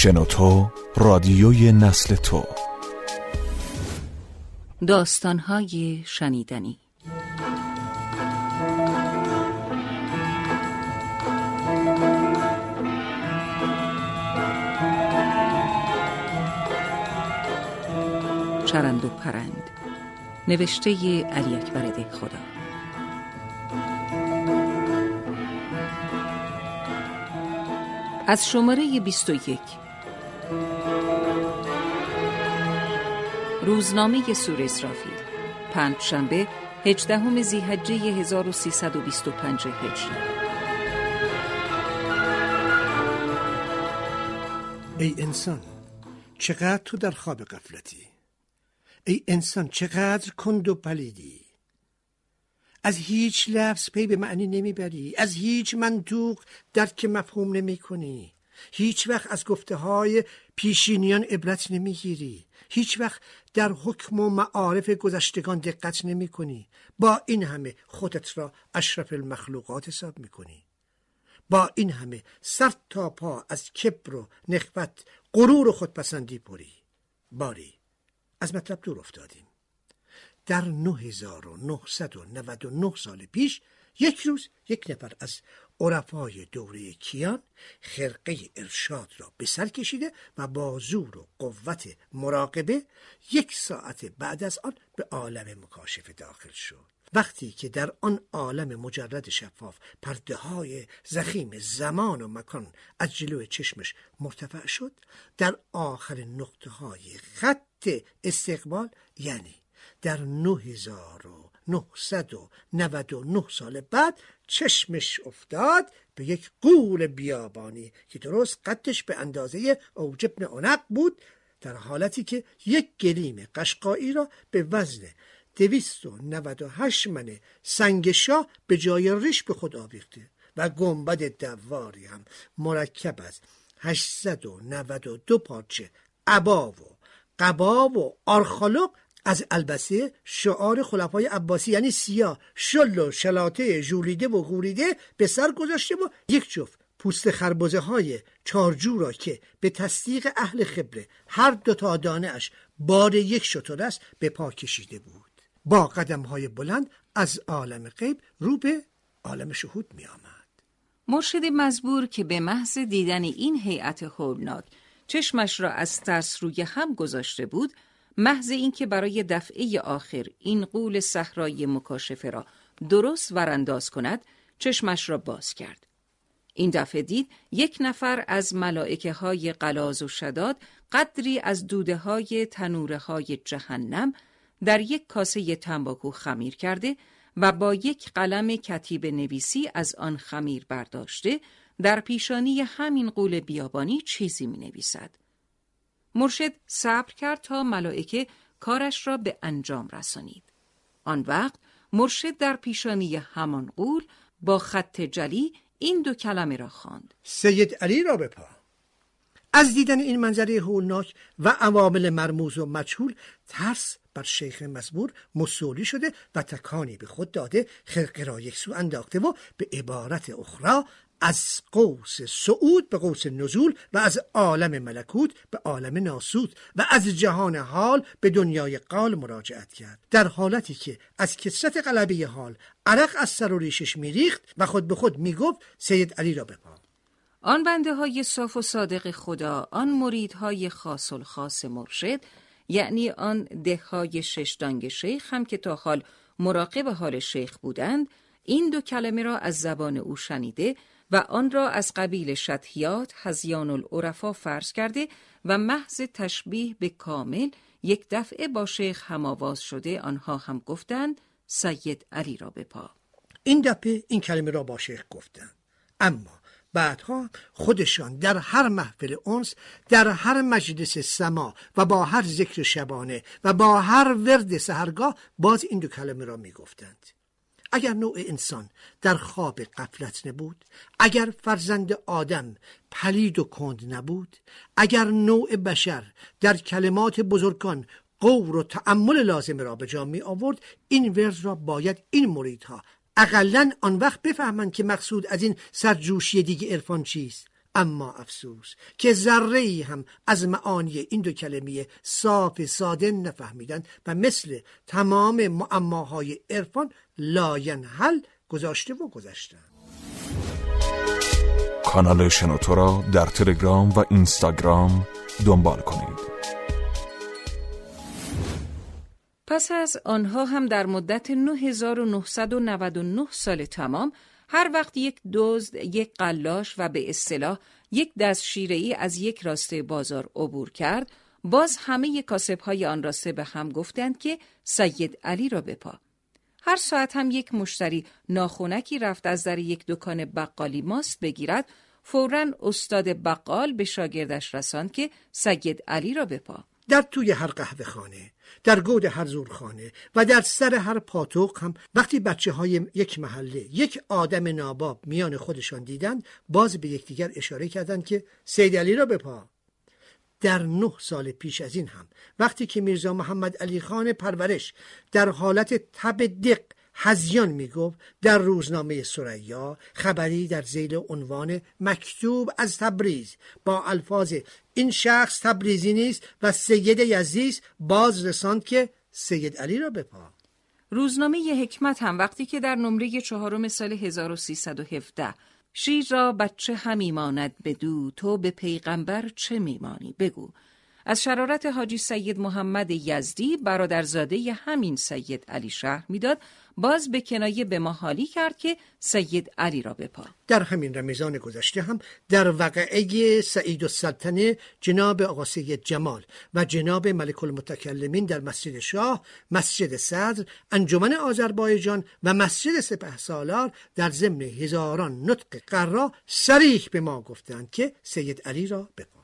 شنوتو رادیوی نسل تو. داستانهای شنیدنی. چرند و پرند. نوشته علی اکبر خدا از شماره 21 روزنامه سور اسرافیل. پنج شنبه 18 زیحجه 1325 هجری. ای انسان چقدر تو در خواب قفلتی ای انسان چقدر کند و پلیدی؟ از هیچ لفظ پی به معنی نمی‌بری از هیچ منطوق درک مفهوم نمی کنی هیچ وقت از گفته های پیشینیان عبرت نمی‌گیری. هیچ وقت در حکم و معارف گذشتگان دقت نمی کنی. با این همه خودت را اشرف المخلوقات حساب می کنی. با این همه سر تا پا از کبر و نخوت غرور و خودپسندی پری. باری از مطلب دور افتادیم. در 9999 سال پیش یک روز یک نفر از عرفای دوره کیان خرقه ارشاد را به سر کشیده و با زور و قوت مراقبه یک ساعت بعد از آن به عالم مکاشفه داخل شد. وقتی که در آن عالم مجرد شفاف پرده های زخیم زمان و مکان از جلوی چشمش مرتفع شد در آخر نقطه های خط استقبال یعنی در 9999 سال بعد چشمش افتاد به یک قول بیابانی که درست قدش به اندازه اوجبن اونق بود در حالتی که یک گلیم قشقایی را به وزن دویست و نود و هشت من سنگ شاه به جای ریش به خود آویخته و گنبد دواری هم مرکب از 892 پارچه عبا و قبا و آرخالق از البسه شعار خلفای عباسی یعنی سیاه شل و شلاته جولیده و غوریده به سر گذاشته و یک جفت پوست خربزه های چارجو را که به تصدیق اهل خبره هر دو تا دانه اش بار یک شطور است به پا کشیده بود با قدم های بلند از عالم غیب رو به عالم شهود می آمد. مرشد مزبور که به محض دیدن این هیئت هولناک چشمش را از ترس روی هم گذاشته بود محض اینکه برای دفعه آخر این قول صحرای مکاشفه را درست ورانداز کند چشمش را باز کرد این دفعه دید یک نفر از ملائکه های قلاز و شداد قدری از دوده های تنوره های جهنم در یک کاسه تنباکو خمیر کرده و با یک قلم کتیب نویسی از آن خمیر برداشته در پیشانی همین قول بیابانی چیزی می نویسد. مرشد صبر کرد تا ملائکه کارش را به انجام رسانید. آن وقت مرشد در پیشانی همان قول با خط جلی این دو کلمه را خواند. سید علی را بپا از دیدن این منظره هولناک و عوامل مرموز و مجهول ترس بر شیخ مزبور مسولی شده و تکانی به خود داده خرقه را یک سو انداخته و به عبارت اخرى از قوس صعود به قوس نزول و از عالم ملکوت به عالم ناسود و از جهان حال به دنیای قال مراجعت کرد. در حالتی که از کسرت قلبه حال عرق از سر و ریشش میریخت و خود به خود می‌گفت سید علی را بپا. آن بنده های صاف و صادق خدا آن مریدهای خاص الخاص مرشد یعنی آن دههای ششدانگ شیخ هم که تا حال مراقب حال شیخ بودند این دو کلمه را از زبان او شنیده و آن را از قبیل شتیات هزیان العرفا فرض کرده و محض تشبیه به کامل یک دفعه با شیخ هماواز شده آنها هم گفتند سید علی را بپا. این دفعه این کلمه را با شیخ گفتند. اما بعدها خودشان در هر محفل اونس در هر مجلس سما و با هر ذکر شبانه و با هر ورد سهرگاه باز این دو کلمه را می‌گفتند. اگر نوع انسان در خواب قفلت نبود اگر فرزند آدم پلید و کند نبود اگر نوع بشر در کلمات بزرگان قور و تعمل لازم را به جا می آورد این ورز را باید این مریدها اقلا آن وقت بفهمند که مقصود از این سرجوشی دیگه عرفان چیست. اما افسوس که ذره ای هم از معانی این دو کلمه صاف ساده نفهمیدن و مثل تمام معماهای عرفان حل گذاشته و گذاشتن کانال شنوتو را در تلگرام و اینستاگرام دنبال کنید. پس از آنها هم در مدت 9999 سال تمام هر وقت یک دزد، یک قلاش و به اصطلاح یک دست شیرهی از یک راسته بازار عبور کرد، باز همه کاسب های آن راسته به هم گفتند که سید علی را بپا. هر ساعت هم یک مشتری ناخونکی رفت از در یک دکان بقالی ماست بگیرد، فورا استاد بقال به شاگردش رساند که سید علی را بپا. در توی هر قهوه خانه در گود هر زورخانه و در سر هر پاتوق هم وقتی بچه های یک محله یک آدم ناباب میان خودشان دیدند باز به یکدیگر اشاره کردند که سید علی را بپا. در نه سال پیش از این هم وقتی که میرزا محمد علی خان پرورش در حالت تب دق هزیان می‌گفت در روزنامه سریا خبری در زیل عنوان مکتوب از تبریز. با الفاظ این شخص تبریزی نیست و سید یزیز باز رساند که سید علی را بپا. روزنامه حکمت هم وقتی که در نمره چهارم سال 1317 شیر را بچه همی ماند بدو تو به پیغمبر چه میمانی؟ بگو. از شرارت حاجی سید محمد یزدی برادرزاده همین سید علی شهر می‌داد باز به کنایه به ما حالی کرد که سید علی را بپا. در همین رمضان گذشته هم در وقعه سعید السلطنه جناب آقا سید جمال و جناب ملک المتکلمین در مسجد شاه مسجد صدر انجمن آذربایجان و مسجد سپه سالار در ضمن هزاران نطق قرا سریح به ما گفتند که سید علی را بپا.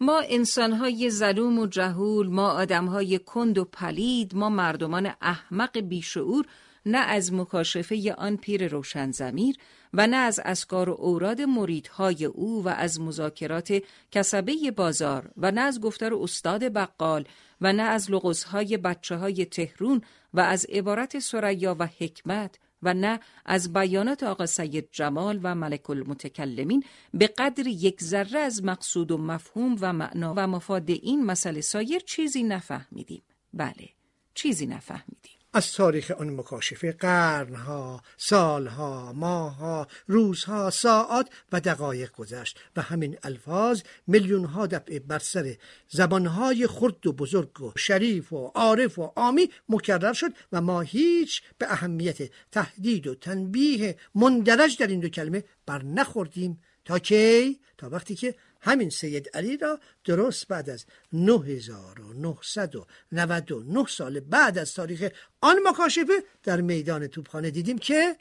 ما انسانهای ظلوم و جهول ما آدمهای کند و پلید ما مردمان احمق بیشعور نه از مکاشفه آن پیر روشن زمیر و نه از اسکار و اوراد مریدهای او و از مذاکرات کسبه بازار و نه از گفتار استاد بقال و نه از لغزهای بچه های تهرون و از عبارت سریا و حکمت و نه از بیانات آقا سید جمال و ملک المتکلمین به قدر یک ذره از مقصود و مفهوم و معنا و مفاد این مسئله سایر چیزی نفهمیدیم. بله چیزی نفهمیدیم. از تاریخ آن مکاشفه قرنها، سالها، ماهها، روزها، ساعات و دقایق گذشت و همین الفاظ میلیونها دفعه بر سر زبانهای خرد و بزرگ و شریف و عارف و عامی مکرر شد و ما هیچ به اهمیت تهدید و تنبیه مندرج در این دو کلمه بر نخوردیم تا کی؟ تا وقتی که همین سید علی را درست بعد از 9999 سال بعد از تاریخ آن مکاشفه در میدان توپخانه دیدیم که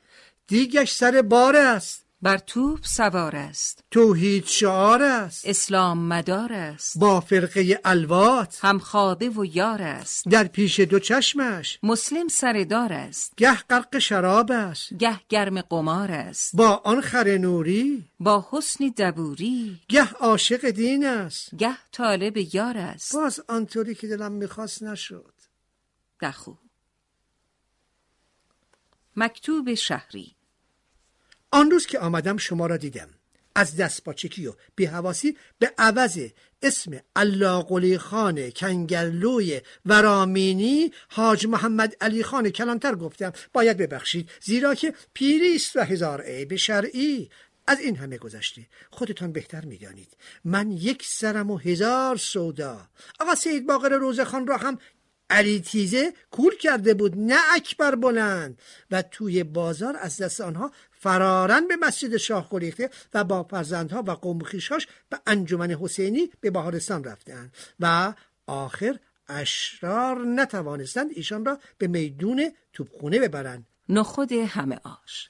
دیگش سر بار است. بر توپ سوار است. توحید شعار است. اسلام مدار است. با فرقه الوات. هم خوابه و یار است. در پیش دو چشمش. مسلم سردار است. گه غرق شراب است. گه گرم قمار است. با آن خر نوری. با حسن دبوری. گه عاشق دین است. گه طالب یار است. باز آنطوری که دلم می‌خواست نشد. دخو مکتوب شهری. آن روز که آمدم شما را دیدم. از دست پاچکی و بیهواسی به عوض اسم الله قلی خان کنگرلوی ورامینی حاج محمد علی خان کلانتر گفتم. باید ببخشید زیرا که پیری است و هزار عیب شرعی. از این همه گذشته خودتان بهتر می‌دانید. من یک سرم و هزار سودا. آقا سید باقر روزخان را هم علی تیزه کول کرده بود. نه اکبر بلند. و توی بازار از دست آنها فرارن به مسجد شاه گریخته و با فرزندها و قوم خیشاش به انجمن حسینی به بهارستان رفتند. و آخر اشرار نتوانستند ایشان را به میدون توپخونه ببرند. نخود همه آش.